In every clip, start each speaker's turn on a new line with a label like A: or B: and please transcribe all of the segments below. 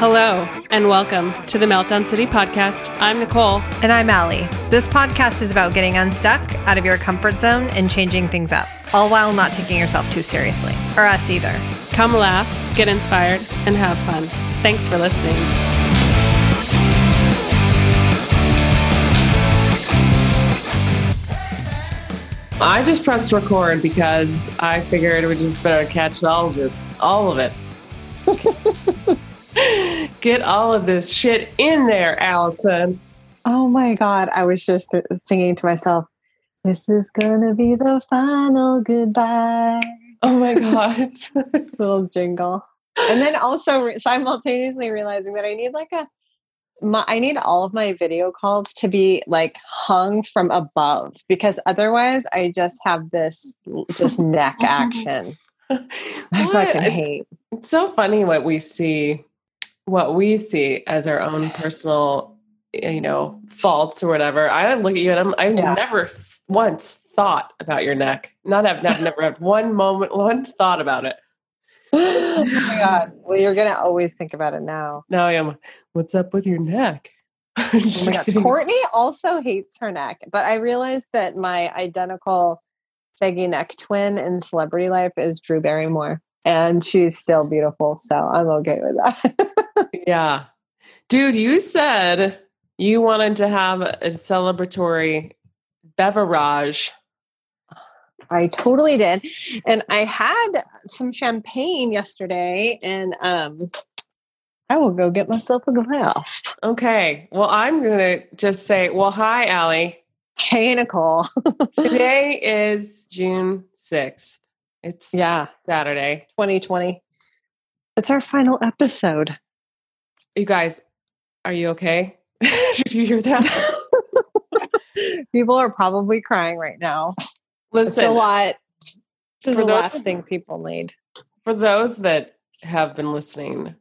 A: Hello, and welcome to the Meltdown City podcast. I'm Nicole.
B: And I'm Ali. This podcast is about getting unstuck, out of your comfort zone, and changing things up, all while not taking yourself too seriously, or us either.
A: Come laugh, get inspired, and have fun. Thanks for listening. I just pressed record because I figured we just better catch all of this, all of it. Get all of this shit in there, Allison.
B: Oh my God. I was just singing to myself, This is going to be the final goodbye.
A: Oh my God.
B: Little jingle. And then also simultaneously realizing that I need like a, my, I need all of my video calls to be like hung from above because otherwise I just have this just neck action. I fucking hate.
A: It's so funny what we see what we see as our own personal, you know, faults or whatever. I look at you and I'm, I've yeah. never f- once thought about your neck. Not have never, never had one moment, one thought about it.
B: oh my god! Well, you're gonna always think about it now.
A: Now I am. What's up with your neck?
B: oh my god! Courtney also hates her neck, but I realized that my identical saggy neck twin in celebrity life is Drew Barrymore and she's still beautiful. So I'm okay with that.
A: yeah. Dude, you said you wanted to have a celebratory beverage.
B: I totally did. And I had some champagne yesterday and um I will go get myself a glass.
A: Okay. Well, I'm going to just say, well, hi, Ali.
B: Hey, Nicole.
A: Today is June 6th. It's yeah Saturday,
B: 2020. It's our final episode.
A: You guys, are you okay? Did you hear that?
B: people are probably crying right now. Listen, it's a lot. This is the last thing people need.
A: For those that have been listening,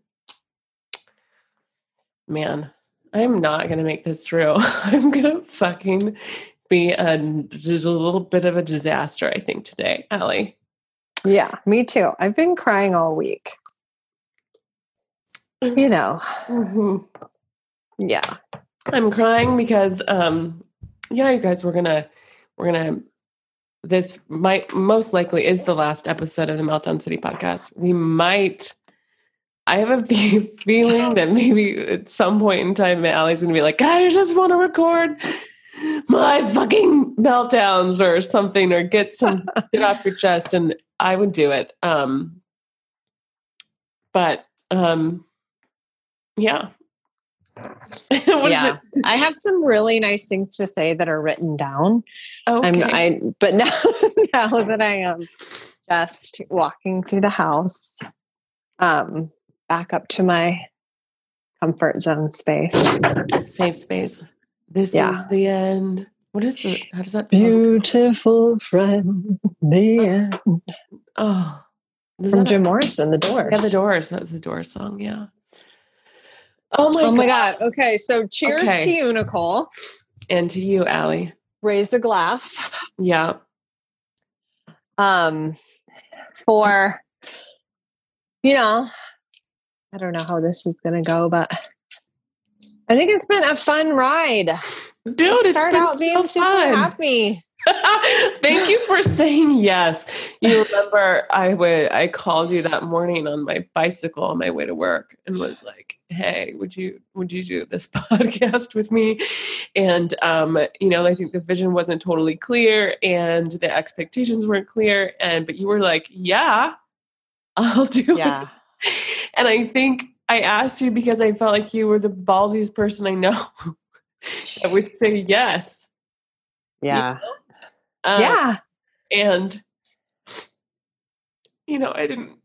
A: man, I'm not going to make this through. I'm going to fucking be a, a little bit of a disaster, I think, today, Ali.
B: Yeah, me too. I've been crying all week. You know. Mm-hmm. Yeah.
A: I'm crying because um yeah, you guys we're going to we're going to this might most likely is the last episode of the Meltdown City podcast. We might I have a feeling that maybe at some point in time, Ali's going to be like, I just want to record my fucking meltdowns or something, or get some get off your chest. And I would do it. Um, but um, yeah.
B: yeah. I have some really nice things to say that are written down. Okay. I'm, I, but now, now that I am just walking through the house, um, back up to my comfort zone space,
A: safe space. This yeah. is the end. What is the? How does that?
B: Beautiful friend, the end.
A: Oh,
B: from Jim Morrison, The Doors.
A: Yeah, The Doors. That's the Doors song. Yeah. Oh my.
B: Oh my God. God. Okay, so cheers okay. to you, Nicole,
A: and to you, Ali.
B: Raise the glass.
A: Yeah.
B: Um, for you know, I don't know how this is going to go, but I think it's been a fun ride.
A: Dude, it's start been out being so super fun.
B: happy.
A: Thank you for saying yes. You remember I would I called you that morning on my bicycle on my way to work and was like, "Hey, would you would you do this podcast with me?" And um, you know, I think the vision wasn't totally clear and the expectations weren't clear and but you were like, "Yeah, I'll do yeah. it." And I think I asked you because I felt like you were the ballsiest person I know that would say yes.
B: Yeah.
A: You know? um, yeah. And, you know, I didn't,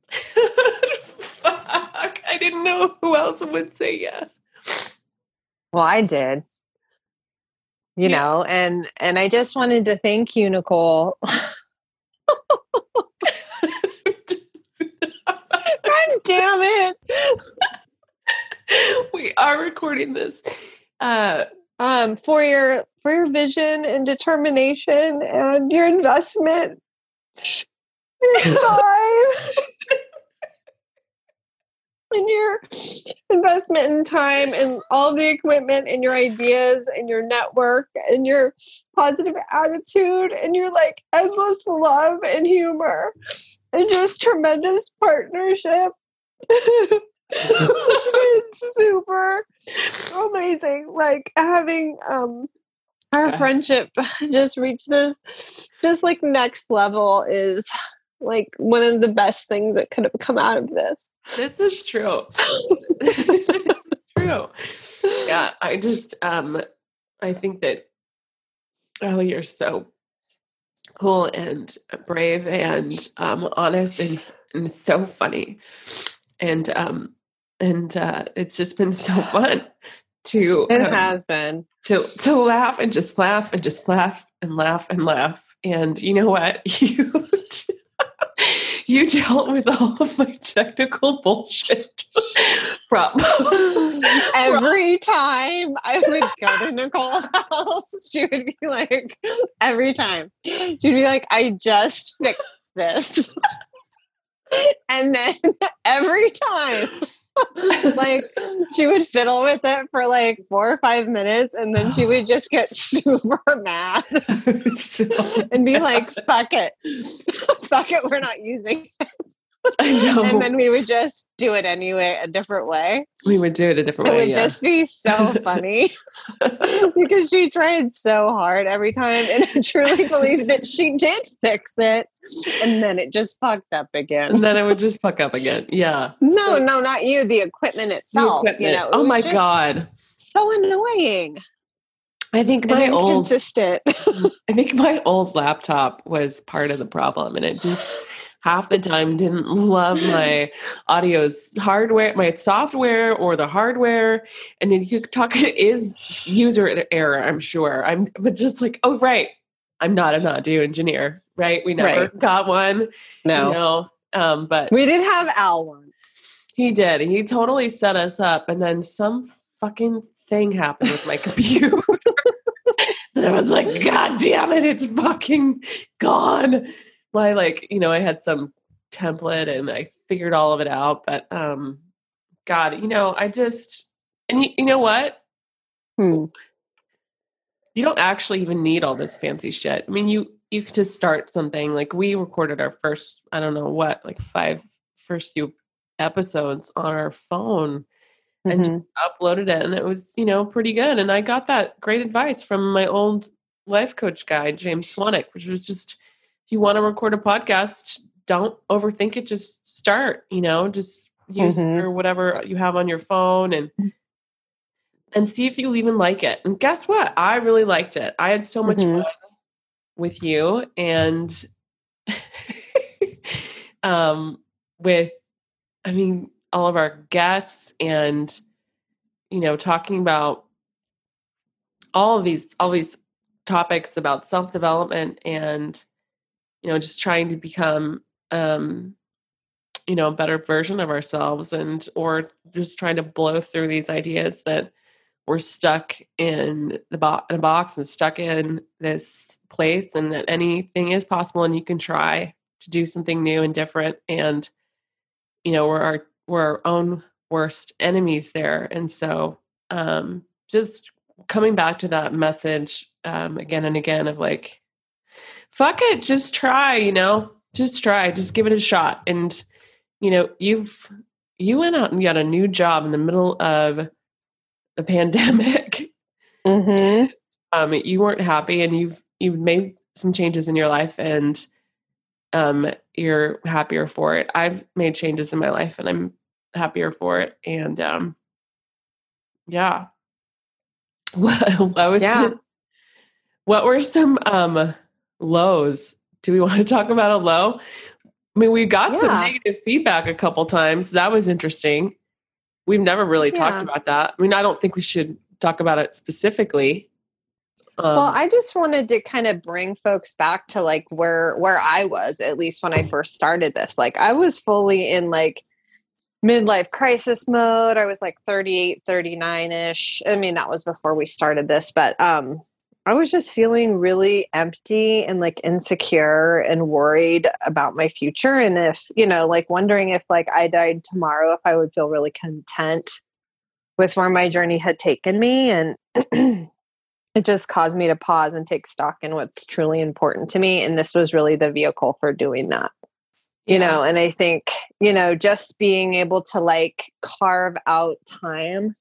A: didn't know who else would say yes.
B: Well, I did. You yeah. know, and and I just wanted to thank you, Nicole. God damn it.
A: we are recording this. Uh,
B: um, for your for your vision and determination and your investment. Your time. And your investment in time and all the equipment and your ideas and your network and your positive attitude and your like endless love and humor and just tremendous partnership. it's been super amazing. Like having um our friendship just reached this just like next level is like one of the best things that could have come out of this.
A: This is true. this is true. Yeah, I just um I think that oh you're so cool and brave and um honest and, and so funny. And um and uh it's just been so fun to
B: It
A: um,
B: has been.
A: to to laugh and just laugh and just laugh and laugh and laugh. And you know what? You you dealt with all of my technical bullshit problems.
B: every time I would go to Nicole's house, she would be like, every time, she'd be like, I just fixed this. and then every time, like she would fiddle with it for like four or five minutes and then she would just get super mad and be like, fuck it. fuck it, we're not using it. And then we would just do it anyway, a different way.
A: we would do it a different
B: It
A: way.
B: It would
A: yeah.
B: just be so funny because she tried so hard every time. And I truly believe that she did fix it. And then it just fucked up again.
A: and then it would just fuck up again. Yeah.
B: No, no, not you. The equipment
A: The
B: itself. You know, it
A: oh my god.
B: so annoying
A: I think my old
B: inconsistent.
A: I think my old laptop was part of the problem and it just half the time didn't love my audio's hardware, my software or the hardware. And then you talk it is user error, I'm sure. I'm but just like, oh right. I'm not an audio engineer, right? We never
B: Right.
A: got one.
B: no,
A: You know. Um, but
B: we did have Al once.
A: he did. He totally set us up, and then some fucking thing happened with my computer. and I was like, God damn it, it's fucking gone. My like, you know, I had some template and I figured all of it out, but um, God, you know, I just and you, you know what?
B: Hmm.
A: You don't actually even need all this fancy shit. I mean, you you could just start something like we recorded our first, I don't know what, like five first few episodes on our phone and
B: Mhm.
A: uploaded it and it was you know pretty good and i got that great advice from my old life coach guy james Swanwick which was just if you want to record a podcast don't overthink it just start you know just use
B: Mhm.
A: your whatever you have on your phone and and see if you even like it and guess what i really liked it i had so much
B: Mhm.
A: fun with you and um with i mean all of our guests and you know talking about all of these all these topics about self-development and you know just trying to become um you know a better version of ourselves and or just trying to blow through these ideas that we're stuck in the bo- in a box and stuck in this place and that anything is possible and you can try to do something new and different and you know we're our we're our own worst enemies there. And so um just coming back to that message um again and again of like fuck it just try you know? Just try just give it a shot. And you know you've you went out and got a new job in the middle of the pandemic.
B: Mhm.
A: um you weren't happy and you've you've made some changes in your life and um you're happier for it. I've made changes in my life and i'm happier for it and um yeah. Well i was
B: Yeah.
A: what were some um lows do we want to talk about a low i mean we got some negative feedback a couple times that was interesting we've never really
B: Yeah.
A: talked about that i mean i don't think we should talk about it specifically um,
B: well, I just wanted to kind of bring folks back to like where where I was at least when I first started this. Like I was fully in like midlife crisis mode. I was like 38, 39ish. I mean, that was before we started this, but um I was just feeling really empty and like insecure and worried about my future. And if, you know, like wondering if like I died tomorrow, if I would feel really content with where my journey had taken me. And it just caused me to pause and take stock in what's truly important to me. And this was really the vehicle for doing that. You yeah. know, and I think, you know, just being able to like carve out time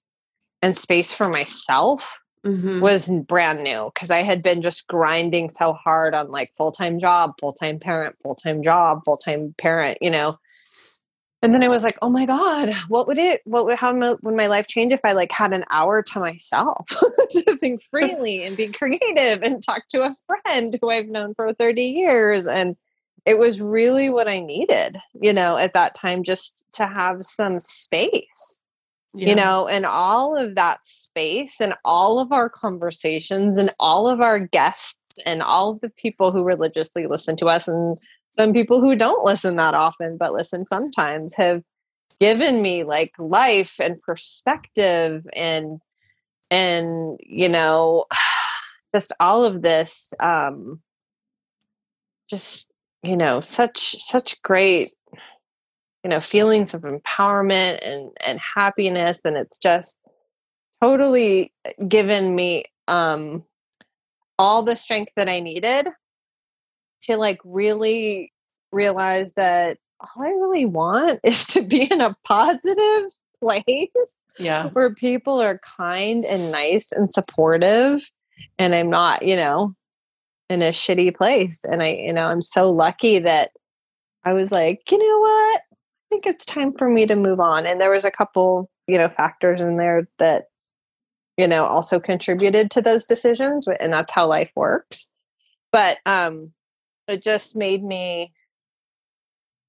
B: and space for myself mm-hmm. was brand new because I had been just grinding so hard on like full time job, full time parent, full time job, full time parent, you know. And then I was like, oh my God, what would it, what would, how would my life change if I like had an hour to myself to think freely and be creative and talk to a friend who I've known for 30 years? And it was really what I needed, you know, at that time, just to have some space yeah. you know, and all of that space and all of our conversations and all of our guests and all of the people who religiously listen to us and some people who don't listen that often but listen sometimes have given me like life and perspective and and you know just all of this um just you know such such great you know feelings of empowerment and and happiness and it's just totally given me um all the strength that i needed to like really realize that all i really want is to be in a positive place
A: yeah.
B: where people are kind and nice and supportive and i'm not you know in a shitty place. And i you know i'm so lucky that i was like you know what think it's time for me to move on. And there was a couple, you know, factors in there that, you know, also contributed to those decisions. And that's how life works. But um, it just made me,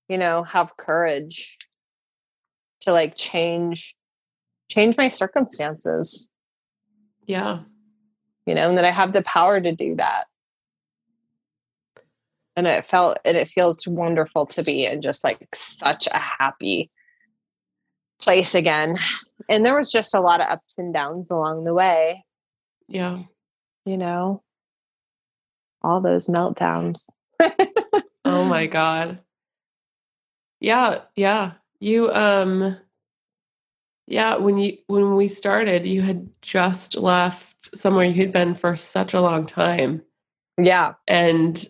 B: you know, have courage to like change change my circumstances.
A: Yeah.
B: You know, and that I have the power to do that and it felt and it feels wonderful to be in just like such a happy place again. And there was just a lot of ups and downs along the way.
A: Yeah.
B: You know? All those meltdowns.
A: Oh my god. Yeah yeah. You um yeah when you when we started you had just left somewhere you had been for such a long time.
B: Yeah.
A: And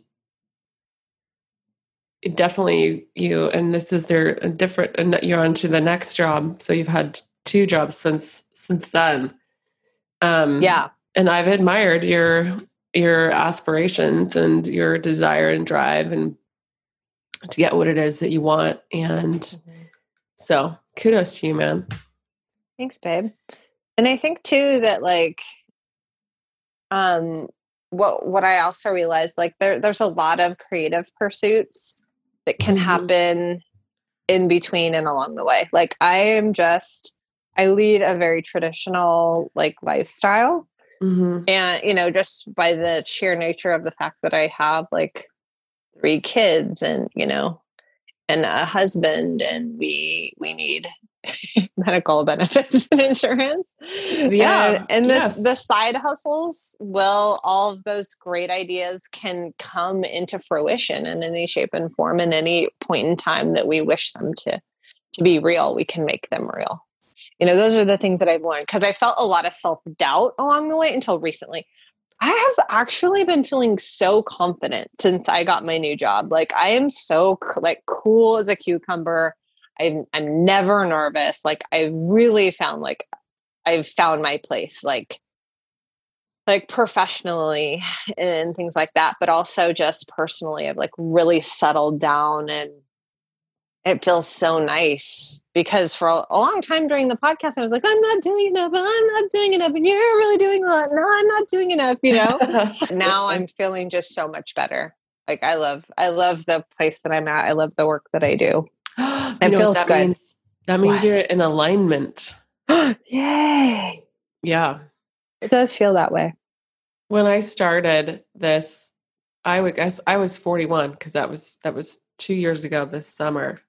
A: definitely you and this is their different and you're on to the next job. So you've had two jobs since since then.
B: Um yeah.
A: and i've admired your your aspirations and your desire and drive and to get what it is that you want. And mm-hmm. so kudos to you man.
B: Thanks babe. And i think too that like um what what i also realized like there there's a lot of creative pursuits that can mm-hmm. happen in between and along the way. Like I am just I lead a very traditional like lifestyle. Mm-hmm. And you know, just by the sheer nature of the fact that I have like three kids and, you know, and a husband and we we need medical benefits and insurance.
A: Yeah.
B: And, and yes. the side hustles will, all of those great ideas can come into fruition in any shape and form in any point in time that we wish them to, to be real. We can make them real. You know, those are the things that I've learned because I felt a lot of self doubt along the way until recently. I have actually been feeling so confident since I got my new job. Like I am so like cool as a cucumber I'm I'm never nervous. Like I really found like I've found my place like like professionally and things like that, but also just personally I've like really settled down and it feels so nice because for a, long time during the podcast, I was like, I'm not doing enough, I'm not doing enough, and you're really doing a lot. No, I'm not doing enough, you know. now I'm feeling just so much better. Like I love, I love the place that I'm at. I love the work that I do.
A: it feels that good. Means, that means what? you're in alignment.
B: Yay.
A: Yeah.
B: It does feel that way.
A: When I started this, I would guess I was 41 because that was that was two years ago this summer.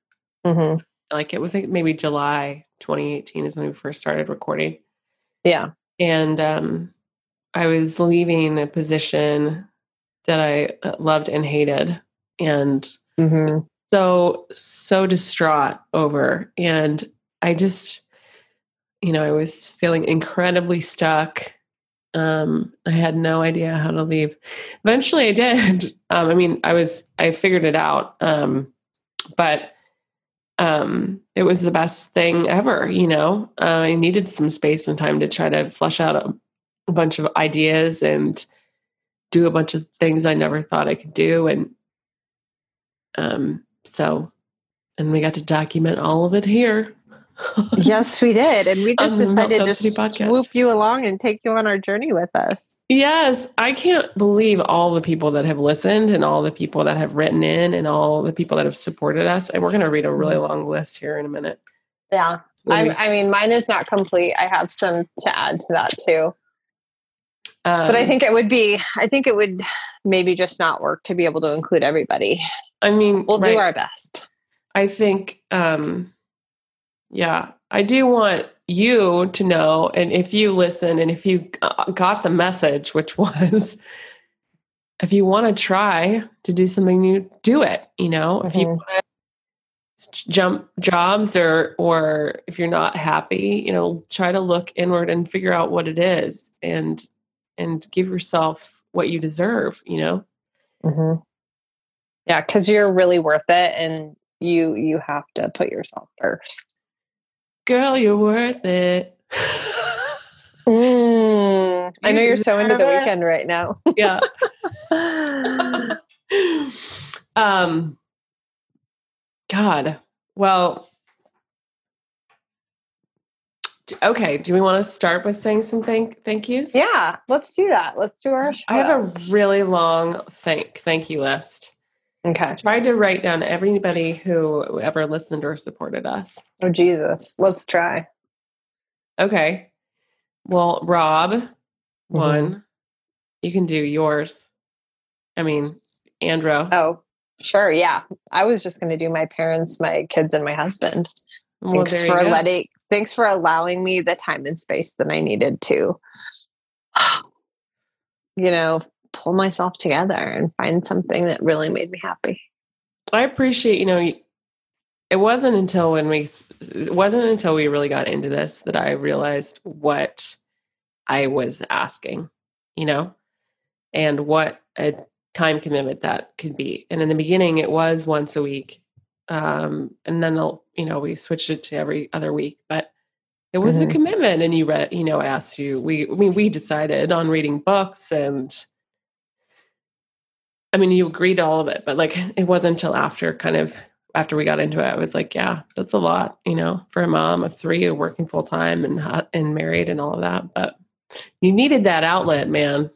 A: Mm-hmm. Like it was like maybe July 2018 is when we first started recording.
B: Yeah.
A: And um I was leaving a position that I uh, loved and hated, and
B: Mm-hmm.
A: So so distraught over, and I just, you know, I was feeling incredibly stuck. Um, I had no idea how to leave. Eventually, I did. Um, I mean, I was I figured it out, um, but um, it was the best thing ever. You know, uh, I needed some space and time to try to flesh out a, a bunch of ideas and do a bunch of things I never thought I could do, and um, so, and we got to document all of it here.
B: Yes, we did. And we just decided to swoop you along and take you on our journey with us.
A: Yes, I can't believe all the people that have listened and all the people that have written in and all the people that have supported us. And we're going to read a really long list here in a minute.
B: Yeah. I, I mean, mine is not complete. I have some to add to that too. But I
A: um,
B: think it would be, I think it would maybe just not work to be able to include everybody.
A: I mean,
B: We'll do our best.
A: I think, um, yeah, I do want you to know, and if you listen and if you uh, got the message, which was, if you want to try to do something new, do it. You know, if you
B: Mhm.
A: want to jump jobs or or if you're not happy, you know, try to look inward and figure out what it is, and and give yourself what you deserve. You know.
B: Mm-hmm. Yeah, because you're really worth it, and you you have to put yourself first.
A: Girl, you're worth it.
B: Mm, I know
A: You
B: you're so into the weekend right now.
A: yeah. um God. Well, okay. Do we want to start with saying some thank thank yous?
B: yeah, let's do that. Let's do our.
A: I have a really long thank thank you list.
B: okay.
A: I Tried to write down everybody who ever listened or supported us.
B: Oh Jesus, let's try.
A: Okay. Well, Rob,
B: Mm-hmm.
A: one. You can do yours. I mean, Andrew.
B: Oh, sure. Yeah, I was just going to do my parents, my kids, and my husband.
A: Well,
B: thanks for letting. Thanks for allowing me the time and space that I needed to, you know, pull myself together and find something that really made me happy.
A: I appreciate, you know, it wasn't until when we, it wasn't until we really got into this that I realized what I was asking, you know, and what a time commitment that could be. And in the beginning, it was once a week. Um, and then, I'll, you know, we switched it to every other week, but it was a
B: Mhm.
A: commitment. And you read, you know, I asked you, we, I mean, we decided on reading books and, I mean, you agreed to all of it, but like it wasn't until after kind of after we got into it, I was like, yeah, that's a lot, you know, for a mom of three working full time and hot and married and all of that. But you needed that outlet, man.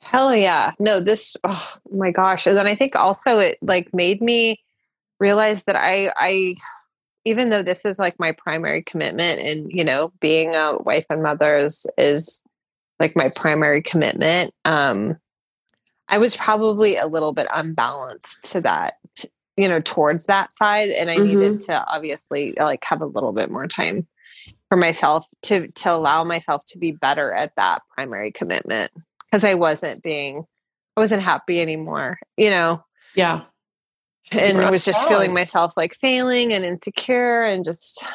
B: Hell yeah. No, this oh my gosh. And then I think also it like made me realize that I I even though this is like my primary commitment and you know, being a wife and mother is is like my primary commitment, um I was probably a little bit unbalanced to that, you know, towards that side and I needed to obviously like have a little bit more time for myself to to allow myself to be better at that primary commitment because I wasn't being, I wasn't happy anymore, you know,
A: Yeah.
B: And I
A: Right
B: was just feeling myself like failing and insecure and just,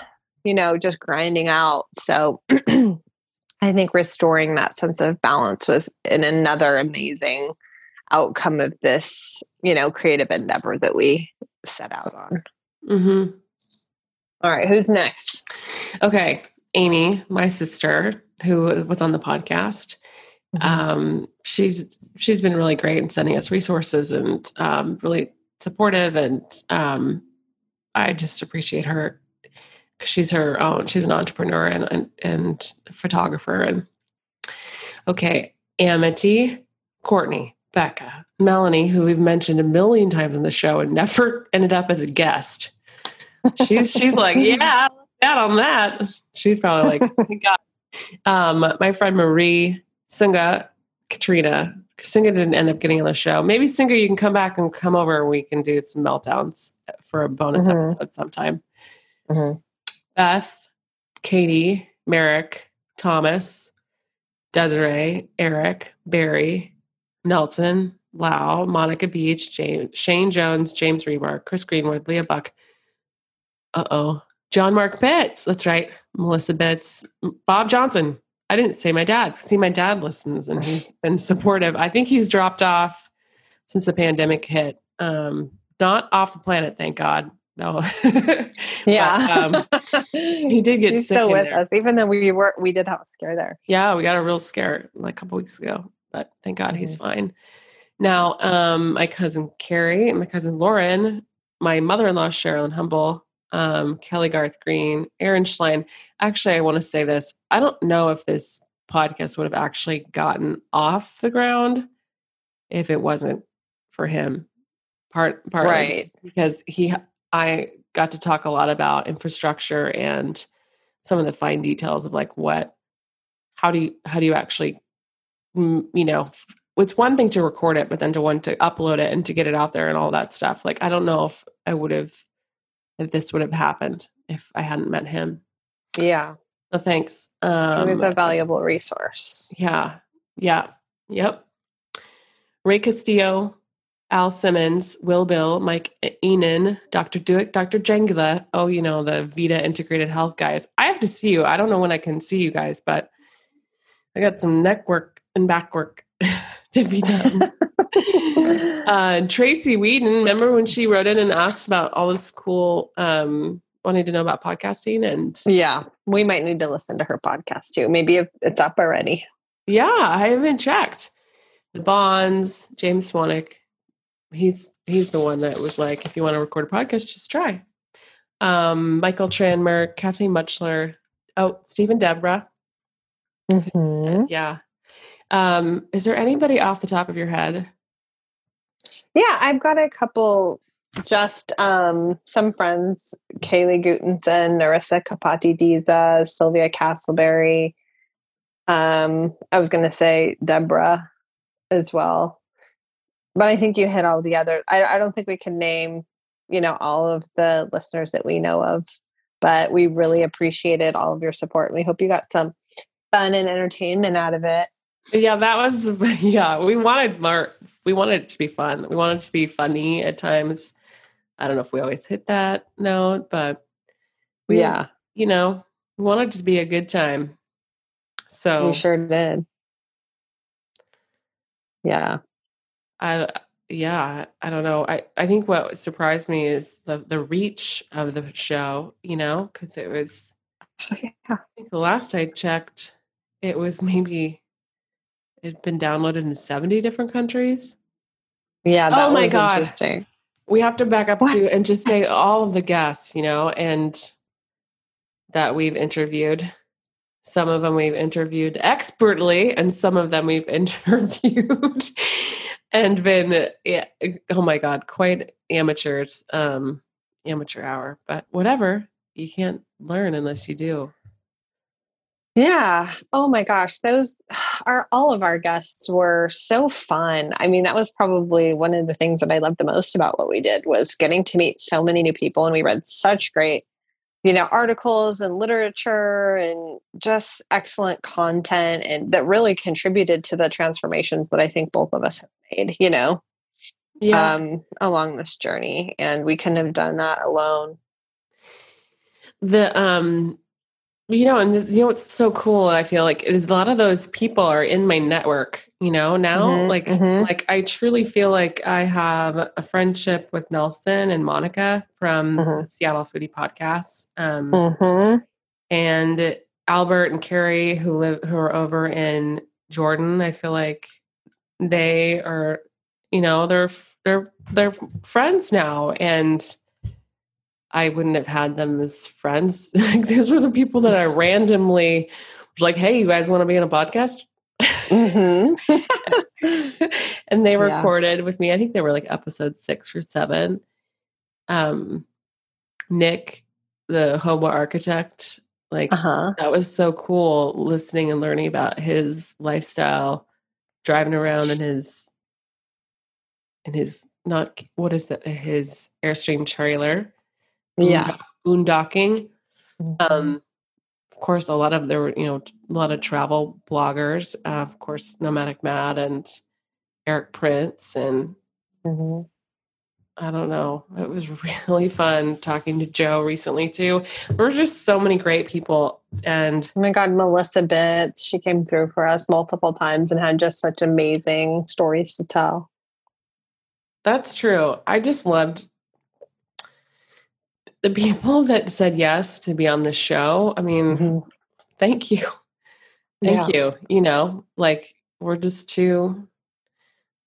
B: you know, just grinding out. So I think restoring that sense of balance was in another amazing outcome of this, you know, creative endeavor that we set out on.
A: mm-hmm.
B: All right, who's next?
A: Okay. Amy, my sister, who was on the podcast, um, she's she's been really great in sending us resources and um, really supportive and um, i just appreciate her she's her own she's an entrepreneur and, and and photographer and okay amity courtney becca melanie who we've mentioned a million times in the show and never ended up as a guest she's she's like yeah that on that she's probably like um my friend marie Singa, Katrina. Singa didn't end up getting on the show. Maybe Singa, you can come back and come over and we can do some meltdowns for a bonus
B: Mhm.
A: episode sometime.
B: Mhm.
A: Beth, Katie, Merrick, Thomas, Desiree, Eric, Barry, Nelson, Lau, Monica Beach, James, Shane Jones, James Rebar, Chris Greenwood, Leah Buck. Uh oh. John Mark Bitts. That's right. Melissa Bitts. Bob Johnson. I didn't say my dad. See, my dad listens and he's been supportive. I think he's dropped off since the pandemic hit. Um, not off the planet, thank God. No.
B: yeah.
A: but, um, he did get
B: He's
A: sick
B: still with
A: there.
B: us, even though we were we did have a scare there.
A: Yeah, we got a real scare like a couple weeks ago, but thank God he's
B: Mhm.
A: fine. Now, um, my cousin Carrie, my cousin Lauren, my mother-in-law Sherilyn Humble, um, Kelly Garth Green, Aaron Schlein. Actually, I want to say this. I don't know if this podcast would have actually gotten off the ground if it wasn't for him. Part part
B: Right.
A: because he I got to talk a lot about infrastructure and some of the fine details of like what how do you how do you actually you know it's one thing to record it but then to want to upload it and to get it out there and all that stuff like i don't know if i would have if this would have happened if i hadn't met him.
B: Yeah.
A: so thanks. Um
B: it was a valuable resource.
A: yeah yeah yep. Ray castillo al simmons will bill mike enan dr dewick dr jengula oh you know the vita integrated health guys. I have to see you. I don't know when i can see you guys but i got some neck work and back work to be done uh, tracy whedon remember when she wrote in and asked about all this cool um wanting to know about podcasting and
B: yeah. We might need to listen to her podcast too. Maybe if it's up already.
A: Yeah, I haven't checked. The Bonds, James Swanwick. He's he's the one that was like, if you want to record a podcast, just try. Um, Michael Tranmer, Kathleen Muchler, oh, Stephen Deborah.
B: Mm-hmm.
A: Yeah. Um, is there anybody off the top of your head?
B: Yeah, I've got a couple just um some friends, Kaylee Gutenson, Narissa Kapati Diza, Sylvia Castleberry. Um, I was gonna say Deborah as well. But I think you hit all the other I, I don't think we can name, you know, all of the listeners that we know of, but we really appreciated all of your support. We hope you got some fun and entertainment out of it.
A: Yeah, that was yeah. We wanted more. We wanted it to be fun. We wanted it to be funny at times. I don't know if we always hit that note, but we,
B: yeah,
A: you know, we wanted it to be a good time. So
B: we sure did. Yeah.
A: I yeah, I don't know. I I think what surprised me is the the reach of the show, you know, cuz it was
B: Yeah.
A: I think the last I checked it was maybe it'd been downloaded in 70 different countries.
B: Yeah, that
A: Oh my God.
B: interesting.
A: We have to back up
B: What?
A: to and just say all of the guests, you know, and that we've interviewed. Some of them we've interviewed expertly, and some of them we've interviewed and been, yeah, oh my God, quite amateurs, um, amateur hour. But whatever, you can't learn unless you do.
B: Yeah. Oh my gosh, those are all of our guests were so fun. I mean, that was probably one of the things that I loved the most about what we did was getting to meet so many new people and we read such great you know articles and literature and just excellent content and that really contributed to the transformations that I think both of us have made, you know,
A: Yeah.
B: um along this journey and we couldn't have done that alone.
A: the um you know and this, you know what's so cool i feel like is a lot of those people are in my network you know now
B: Mhm,
A: like
B: mhm.
A: like i truly feel like i have a friendship with nelson and monica from
B: Mhm.
A: the seattle foodie podcast um
B: Mhm.
A: and albert and carrie who live who are over in jordan i feel like they are you know they're they're they're friends now and i wouldn't have had them as friends like these were the people that i randomly was like hey you guys want to be in a podcast
B: Mhm.
A: and they
B: Yeah.
A: recorded with me i think they were like episode six or seven um nick the hobo architect like
B: uh-huh.
A: that was so cool listening and learning about his lifestyle driving around in his in his not what is that his airstream trailer
B: Yeah.
A: boondocking um of course, a lot of there were, you know, a lot of travel bloggers, uh, of course, Nomadic Matt and Eric Prince. And
B: Mhm.
A: I don't know, it was really fun talking to Joe recently, too. There were just so many great people. And
B: Oh my God, Melissa Bitts, she came through for us multiple times and had just such amazing stories to tell.
A: that's true. I just loved the people that said yes to be on the show. I mean,
B: Mhm.
A: thank you. Thank you. You know, like we're just too.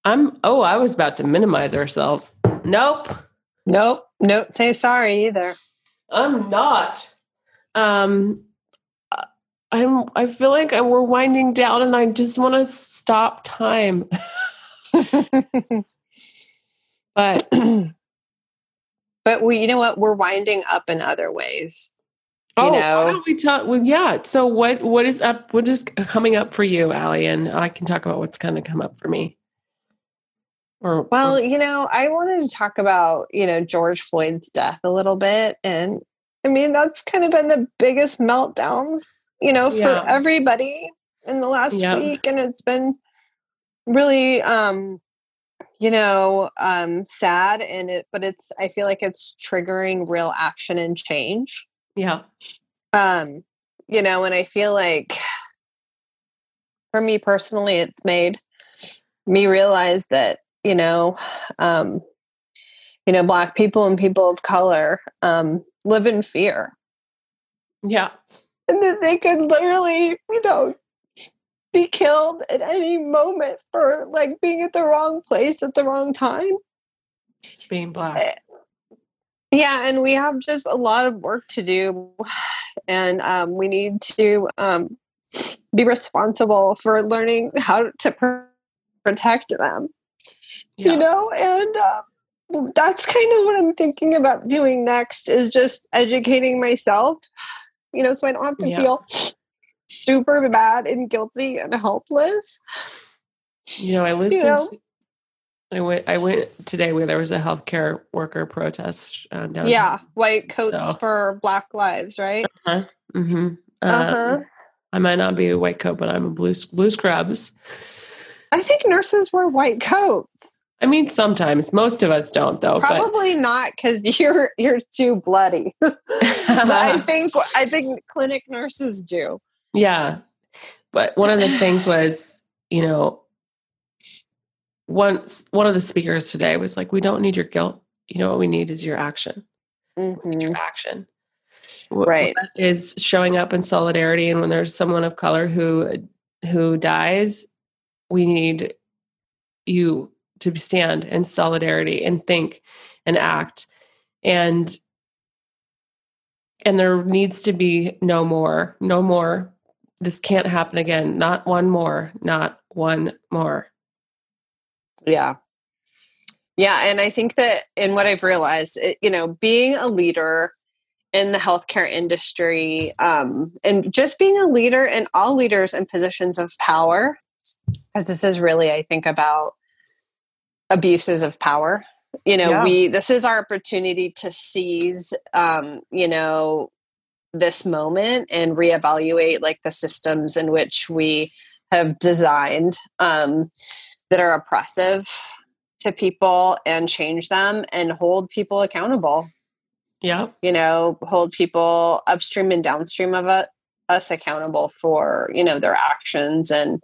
A: I'm. Oh, I was about to minimize ourselves. Nope,
B: Nope, nope, say sorry either.
A: I'm not. Um, I'm. I feel like I- we're winding down, and I just want to stop time. But
B: but we, you know what? We're winding up in other ways. You
A: oh, why
B: know?
A: don't we talk? Well, yeah. So what? What is up? What is coming up for you, Ali? And I can talk about what's going to come up for me. Or
B: Well,
A: or-
B: you know, I wanted to talk about, you know, George Floyd's death a little bit. And I mean, that's kind of been the biggest meltdown, you know, for
A: Yeah.
B: everybody in the last
A: Yeah.
B: week. And it's been really, um, you know, um, sad and it, but it's, I feel like it's triggering real action and change.
A: yeah,
B: Um, you know, and I feel like for me personally, it's made me realize that, you know, um, you know, black people and people of color um, live in fear.
A: Yeah,
B: and that they could literally, you know, be killed at any moment for like being at the wrong place at the wrong time.
A: being black.
B: Eh, Yeah, and we have just a lot of work to do, and um, we need to um, be responsible for learning how to pr- protect them.
A: Yeah.
B: You know, and uh, that's kind of what I'm thinking about doing next is just educating myself. You know, so I don't have to
A: Yeah.
B: feel super bad and guilty and helpless.
A: You know, I listened.
B: know?
A: to- I went. I went today where there was a healthcare worker protest uh, down.
B: Yeah, white coats
A: So-
B: for Black lives, right?
A: hmm
B: Uh-huh.
A: I might not be a white coat, but I'm a blue blue scrubs.
B: I think nurses wear white coats.
A: I mean, sometimes most of us don't, though.
B: Probably not because you're you're too bloody. but I think I think clinic nurses do.
A: Yeah, but one of the things was, you know, once one of the speakers today was like, "We don't need your guilt. You know what we need is your action. We need your mm-hmm. action."
B: Right.
A: what is showing up in solidarity, and when there's someone of color who uh, who dies, we need you to stand in solidarity and think and act and and there needs to be no more no more this can't happen again not one more not one more
B: Yeah. Yeah. And I think that in what I've realized, it, you know, being a leader in the healthcare industry um, and just being a leader and all leaders in positions of power, because this is really, I think, about abuses of power. You know,
A: Yeah.
B: we, this is our opportunity to seize, um, you know, this moment and reevaluate like the systems in which we have designed um, that are oppressive to people and change them and hold people accountable
A: Yeah.
B: you know hold people upstream and downstream of it, us accountable for you know their actions and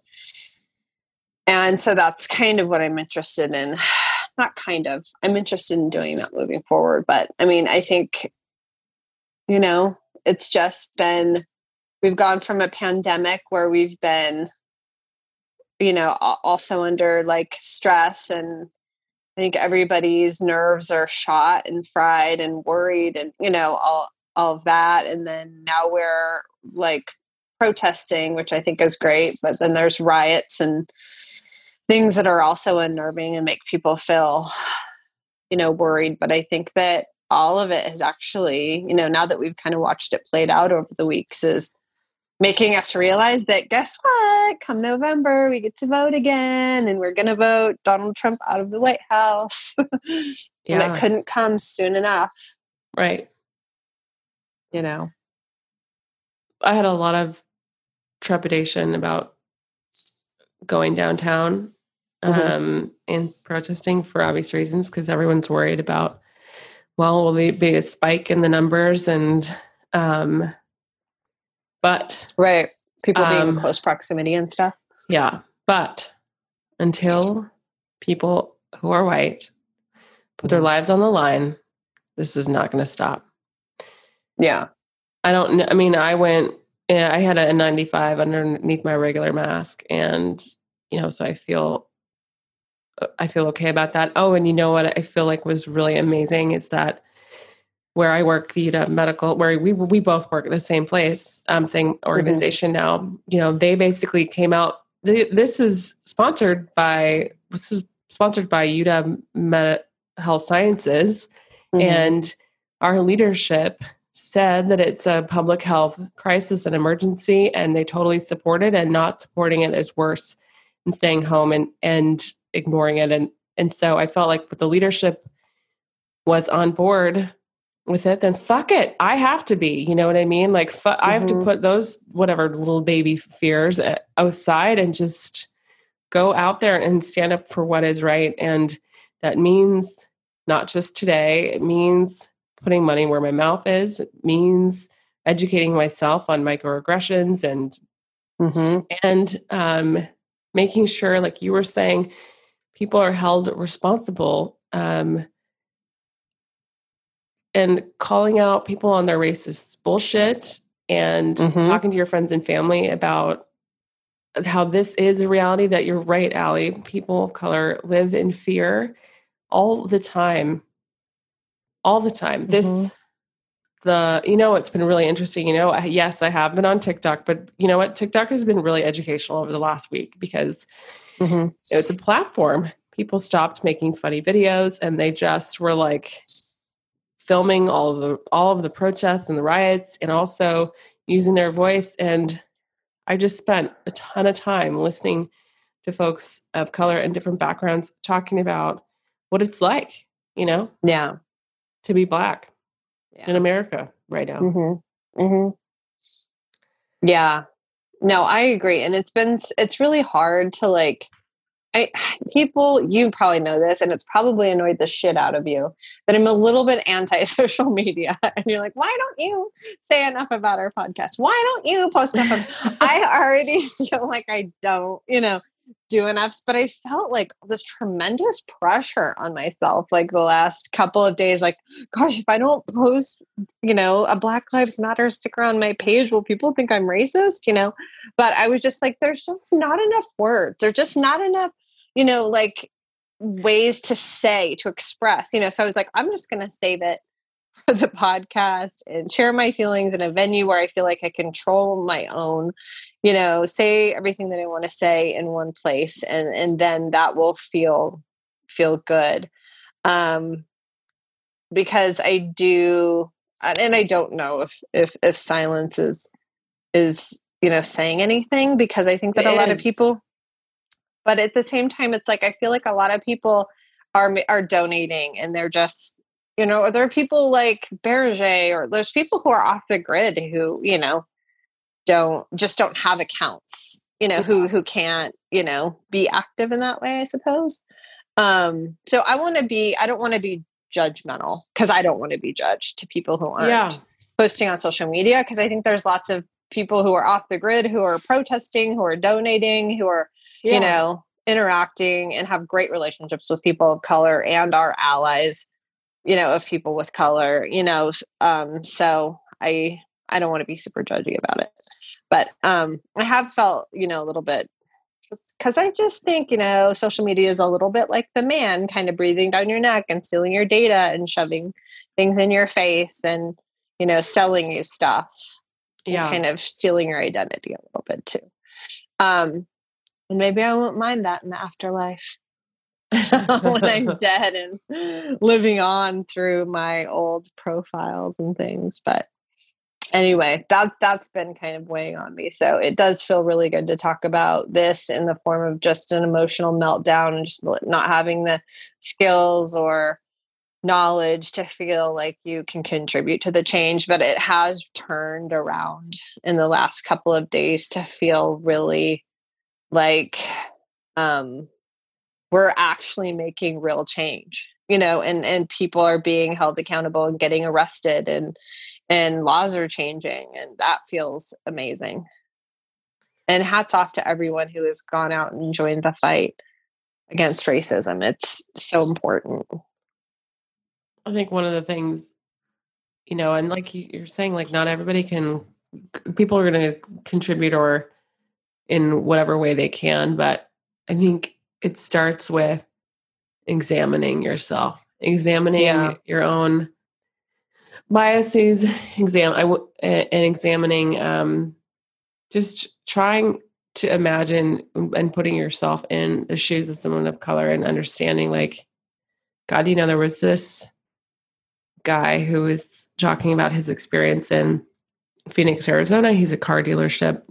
B: and so that's kind of what i'm interested in not kind of i'm interested in doing that moving forward but i mean i think you know it's just been we've gone from a pandemic where we've been you know also under like stress and i think everybody's nerves are shot and fried and worried and you know all all of that. And then now we're like protesting which i think is great but then there's riots and things that are also unnerving and make people feel you know worried. But i think that all of it has actually you know now that we've kind of watched it played out over the weeks is making us realize that guess what? Come november we get to vote again and we're going to vote donald trump out of the white house. And
A: yeah.
B: it couldn't come soon enough.
A: Right.
B: You know?
A: I had a lot of trepidation about going downtown
B: Mhm.
A: um, and protesting for obvious reasons because everyone's worried about, well, will there be a spike in the numbers? And, um, but
B: Right. People being
A: Um,
B: close proximity and stuff.
A: yeah, but until people who are white put their lives on the line, this is not going to stop.
B: Yeah.
A: I don't know. I mean, I went, I had a 95 underneath my regular mask. And, you know, so I feel, I feel okay about that. Oh, and you know what I feel like was really amazing is that where I work, the UW Medical, where we we both work at the same place, um, same organization now. You know, they basically came out. They, this is sponsored by this is sponsored by UW Med Health Sciences,
B: Mhm.
A: and our leadership said that it's a public health crisis and emergency and they totally support it and not supporting it is worse than staying home and and ignoring it and and so i felt like with the leadership was on board with it then fuck it i have to be you know what i mean like fu- i have to
B: Mhm.
A: put those whatever little baby fears a- aside and just go out there and stand up for what is right and that means not just today it means putting money where my mouth is it means educating myself on microaggressions and
B: Mhm.
A: and um, making sure like you were saying people are held responsible um, and calling out people on their racist bullshit and
B: Mhm.
A: talking to your friends and family about how this is a reality that you're right Ali. People of color live in fear all the time. All the time. This the you know it's been really interesting you know I- yes i have been on tiktok but you know what? Tiktok has been really educational over the last week because
B: Mhm.
A: it's a platform people stopped making funny videos and they just were like filming all of the all of the protests and the riots and also using their voice and i just spent a ton of time listening to folks of color and different backgrounds talking about what it's like you know
B: Yeah.
A: to be black
B: Yeah.
A: in america right now
B: Mm-hmm. Mm-hmm. Yeah. No, I agree. And it's been, it's really hard to like, I, people, you probably know this, and it's probably annoyed the shit out of you that I'm a little bit anti social media. And you're like, why don't you say enough about our podcast? Why don't you post enough? of-" I already feel like I don't, you know, do enough, but I felt like this tremendous pressure on myself like the last couple of days. Like, gosh, if I don't post, you know, a Black Lives Matter sticker on my page, will people think I'm racist? You know, but I was just like, there's just not enough words. There's just not enough, you know, like ways to say, to express, you know. So I was like, I'm just going to save it for the podcast and share my feelings in a venue where I feel like I control my own, you know, say everything that I want to say in one place and and then that will feel feel good. Um because I do and and I don't know if if if silence is is you know saying anything because I think that
A: It
B: a lot of people but at the same time it's like I feel like a lot of people are are donating and they're just you know there are people like Berger or there's people who are off the grid who you know don't just don't have accounts you know who who can't you know be active in that way I suppose. Um so I want to be I don't want to be judgmental because I don't want to be judged to people who aren't
A: yeah.
B: posting on social media because I think there's lots of people who are off the grid who are protesting who are donating who are
A: yeah.
B: you know interacting and have great relationships with people of color and our allies you know of people with color you know um so i i don't want to be super judgy about it. But um i have felt you know a little bit because i just think you know social media is a little bit like the man kind of breathing down your neck and stealing your data and shoving things in your face and you know selling you stuff
A: yeah.
B: kind of stealing your identity a little bit too. Um, and maybe I won't mind that in the afterlife when I'm dead and living on through my old profiles and things. But anyway, that that's been kind of weighing on me. So it does feel really good to talk about this in the form of just an emotional meltdown and just not having the skills or knowledge to feel like you can contribute to the change but it has turned around in the last couple of days to feel really like um we're actually making real change you know and and people are being held accountable and getting arrested and and laws are changing and that feels amazing and hats off to everyone who has gone out and joined the fight against racism it's so important
A: I think one of the things, you know, and like you're saying, like not everybody can, people are going to contribute or in whatever way they can. But I think it starts with examining yourself, examining yeah. your own biases, exam, I w- and examining, um, just trying to imagine and putting yourself in the shoes of someone of color and understanding like god you know there was this guy who was talking about his experience in Phoenix, Arizona. He's a car dealership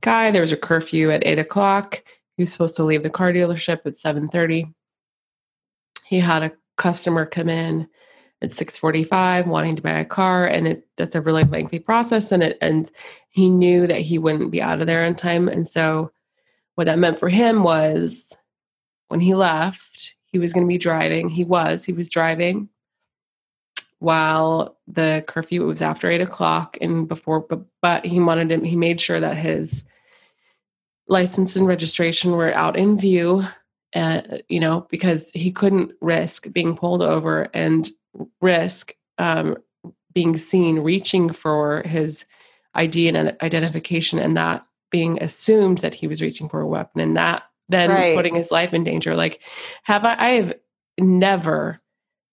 A: guy. There was a curfew at eight o'clock. He was supposed to leave the car dealership at seven thirty. He had a customer come in at six forty five wanting to buy a car, and it that's a really lengthy process. And it and he knew that he wouldn't be out of there in time. And so, what that meant for him was when he left, he was going to be driving. He was. He was driving while the curfew was after eight o'clock and before but, but he wanted him he made sure that his license and registration were out in view uh, you know because he couldn't risk being pulled over and risk um, being seen reaching for his id and identification and that being assumed that he was reaching for a weapon and that then right. putting his life in danger like have i i have never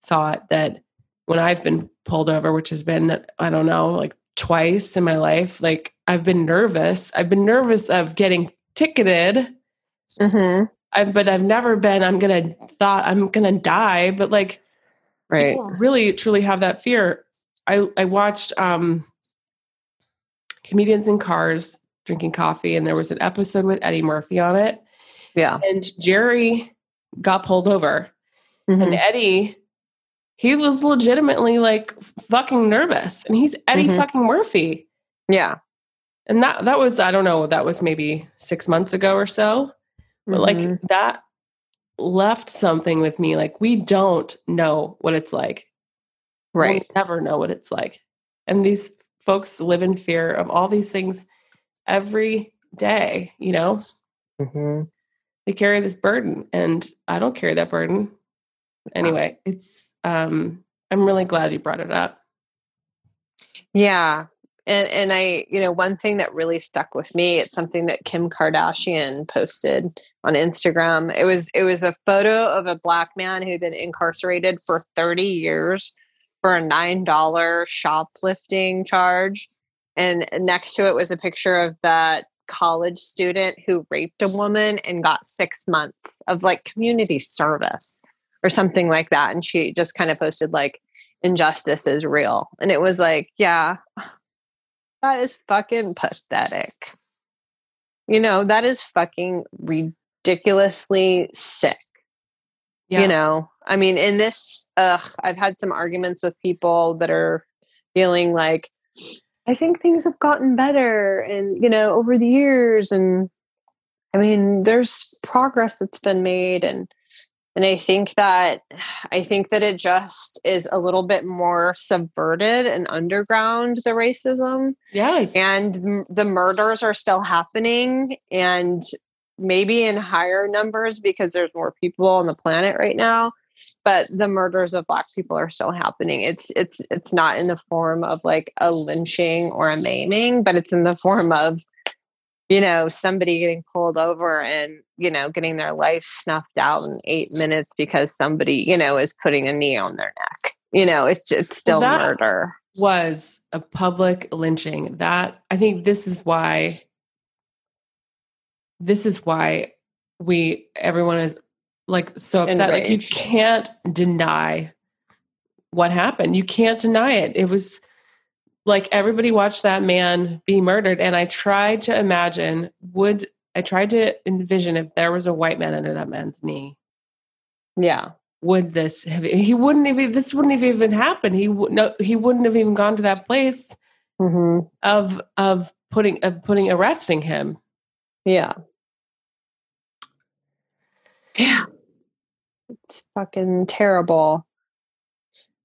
A: thought that when I've been pulled over, which has been, I don't know, like twice in my life, like I've been nervous. I've been nervous of getting ticketed. Mm-hmm. I've, but I've never been, I'm going to thought I'm going to die. But like,
B: right.
A: really truly have that fear. I, I watched um, comedians in cars drinking coffee and there was an episode with Eddie Murphy on it.
B: Yeah.
A: And Jerry got pulled over mm-hmm. and Eddie he was legitimately like fucking nervous and he's Eddie mm-hmm. fucking Murphy.
B: Yeah.
A: And that that was I don't know, that was maybe 6 months ago or so. But mm-hmm. like that left something with me like we don't know what it's like.
B: Right.
A: We never know what it's like. And these folks live in fear of all these things every day, you know? Mm-hmm. They carry this burden and I don't carry that burden anyway, it's um I'm really glad you brought it up.
B: Yeah. And and I, you know, one thing that really stuck with me, it's something that Kim Kardashian posted on Instagram. It was it was a photo of a black man who'd been incarcerated for 30 years for a $9 shoplifting charge. And next to it was a picture of that college student who raped a woman and got six months of like community service or something like that. And she just kind of posted like injustice is real. And it was like, yeah, that is fucking pathetic. You know, that is fucking ridiculously sick. Yeah. You know, I mean, in this, ugh, I've had some arguments with people that are feeling like, I think things have gotten better and, you know, over the years. And I mean, there's progress that's been made. And and i think that i think that it just is a little bit more subverted and underground the racism.
A: Yes.
B: And the murders are still happening and maybe in higher numbers because there's more people on the planet right now but the murders of black people are still happening. It's it's it's not in the form of like a lynching or a maiming but it's in the form of you know, somebody getting pulled over and, you know, getting their life snuffed out in eight minutes because somebody, you know, is putting a knee on their neck. You know, it's it's still that murder.
A: Was a public lynching. That I think this is why this is why we everyone is like so upset. Enraged. Like you can't deny what happened. You can't deny it. It was like everybody watched that man be murdered and i tried to imagine would i tried to envision if there was a white man under that man's knee
B: yeah
A: would this have he wouldn't have this wouldn't have even happened he would no he wouldn't have even gone to that place
B: hmm
A: of of putting of putting arresting him
B: Yeah. Yeah. It's fucking terrible.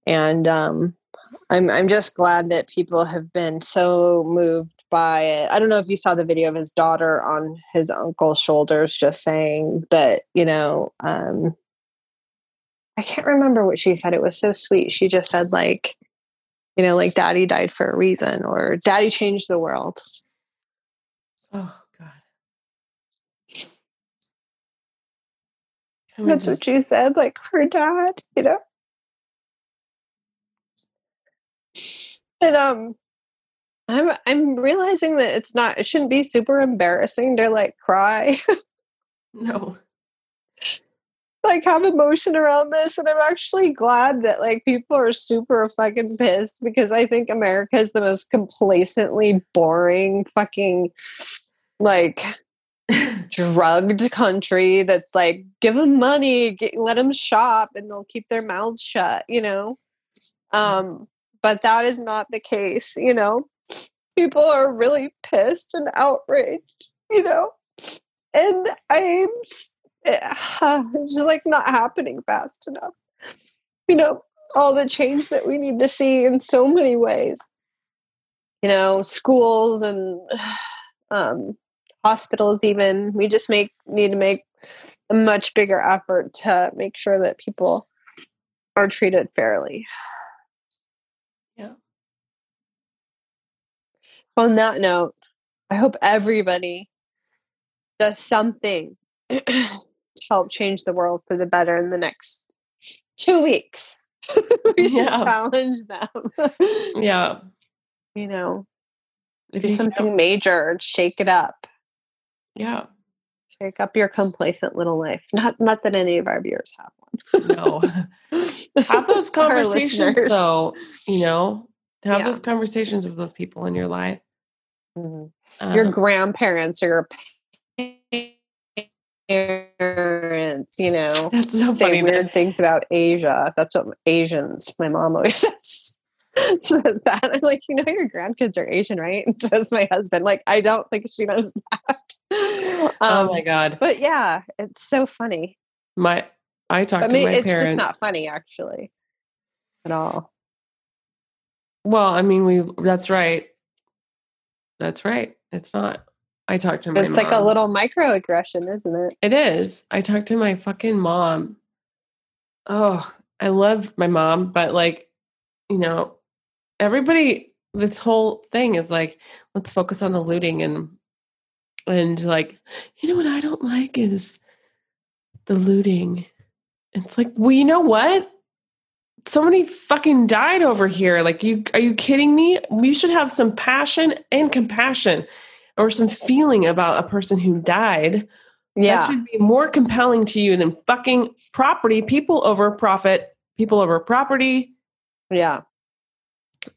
B: And um I'm I'm just glad that people have been so moved by it. I don't know if you saw the video of his daughter on his uncle's shoulders just saying that, you know, um I can't remember what she said. It was so sweet. She just said like, you know, like daddy died for a reason or daddy changed the world.
A: oh god
B: That's
A: just-
B: what she said, like her dad, you know. And um I'm I'm realizing that it's not it shouldn't be super embarrassing to like cry,
A: no.
B: Like have emotion around this. And I'm actually glad that like people are super fucking pissed because I think America is the most complacently boring fucking like drugged country that's like give them money get, let them shop and they'll keep their mouths shut you know? Um but that is not the case you know? People are really pissed and outraged you know? And i'm eh, just like not happening fast enough. You know all the change that we need to see in so many ways. You know schools and um hospitals even we just make need to make a much bigger effort to make sure that people are treated fairly
A: Yeah.
B: On that note i hope everybody does something to help change the world for the better in the next two weeks. We should
A: Yeah.
B: challenge them.
A: Yeah.
B: You know
A: if
B: do something major and shake it up.
A: Yeah.
B: Shake up your complacent little life. Not not that any of our viewers have one.
A: No have those conversations though you know have
B: Yeah.
A: those conversations with those people in your life
B: Mhm. your
A: Um,
B: grandparents or your parents, you know,
A: that's so
B: say
A: funny
B: weird
A: that,
B: things about Asia. That's what Asians, my mom always says. says that I'm like, you know, your grandkids are Asian, right? And so is my husband. Like, I don't think she knows that.
A: oh
B: Um,
A: my god
B: But yeah, it's so funny.
A: my i talk
B: I
A: to
B: mean,
A: my
B: it's
A: parents
B: just not funny, actually, at all.
A: Well i mean we that's right that's right it's not i talked to my
B: It's like a little microaggression, isn't it?
A: It is. I talked to my fucking mom. Oh, I love my mom, but like, you know, everybody this whole thing is like, let's focus on the looting and and like, you know what I don't like is the looting. It's like, well, you know what? Somebody fucking died over here. Like, you are you kidding me? We should have some passion and compassion or some feeling about a person who died that
B: Yeah.
A: should be more compelling to you than fucking property, people over profit, people over property.
B: Yeah.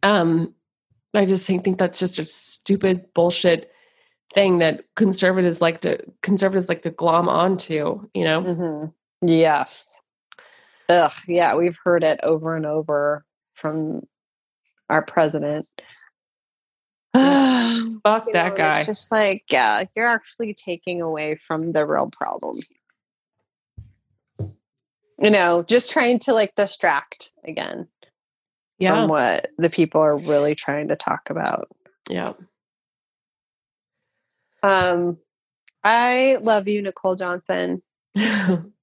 A: Um, I just think, think that's just a stupid bullshit thing that conservatives like to conservatives like to glom onto, you know?
B: Mm-hmm. Yes. Ugh. Yeah, we've heard it over and over from our president.
A: Fuck
B: know,
A: that
B: and
A: guy.
B: It's just like, yeah, you're actually taking away from the real problem. You know, just trying to like distract again
A: yeah.
B: from what the people are really trying to talk about.
A: Yeah.
B: Um, I love you, Nicole Johnson.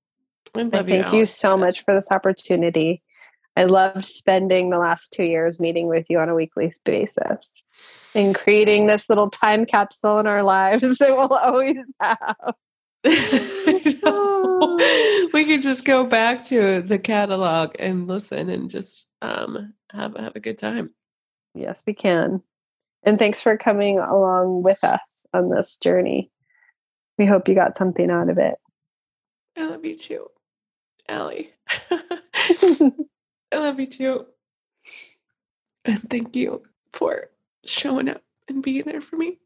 A: I
B: I
A: love
B: thank you
A: Alex.
B: so much for this opportunity. I loved spending the last two years meeting with you on a weekly basis and creating this little time capsule in our lives that we'll always have.
A: We could just go back to the catalog and listen and just um have have a good time.
B: Yes, we can. And thanks for coming along with us on this journey. We hope you got something out of it.
A: I love you too, Ali. I love you too. And thank you for showing up and being there for me.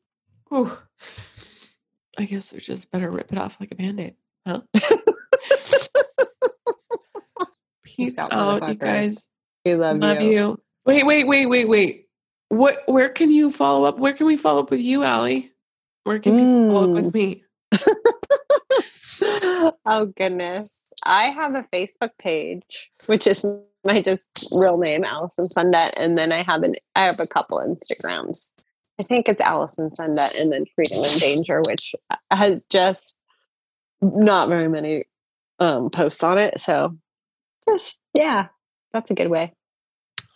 A: Oh, I guess we just better rip it off like a band aid, huh? Peace
B: out,
A: out, you guys.
B: We love,
A: Love
B: you.
A: you. Wait, wait, wait, wait, wait. What? Where can you follow up? Where can we follow up with you, Ali? Where can people follow up
B: Mm.
A: with me?
B: oh goodness. I have a Facebook page, which is my just real name, Allison Sundet, and then I have an I have a couple Instagrams. I think it's Allison Sundet and then Freedom and Danger, which has just not very many um posts on it. So just yeah, that's a good way.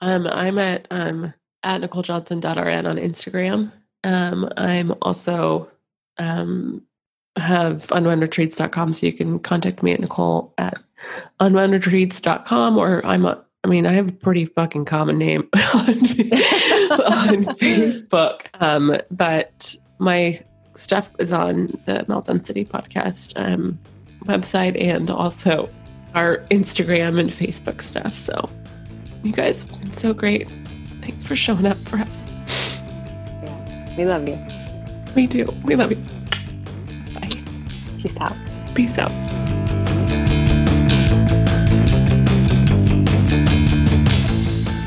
A: Um, I'm at um at NicoleJohnson.rn on Instagram. Um, I'm also um have unwoundretreats.com so you can contact me at Nicole at unwoundretreats.com or I'm a I mean, I have a pretty fucking common name on, on Facebook. Um, but my stuff is on the Meltdown City podcast um, website and also our Instagram and Facebook stuff. So you guys have been so great. Thanks for showing up for us.
B: Yeah, We love you.
A: We do. We love you. Bye.
B: Peace out.
A: Peace out.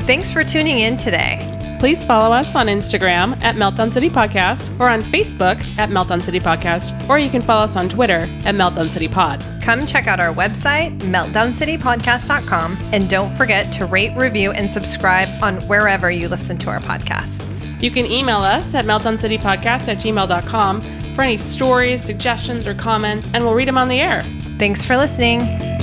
C: Thanks for tuning in today.
D: Please follow us on Instagram at Meltdown City Podcast or on Facebook at Meltdown City Podcast, or you can follow us on Twitter at Meltdown City Pod.
C: Come check out our website, meltdowncitypodcast.com, and don't forget to rate, review, and subscribe on wherever you listen to our podcasts.
D: You can email us at meltdowncitypodcast at gmail.com for any stories, suggestions, or comments, and we'll read them on the air.
C: Thanks for listening.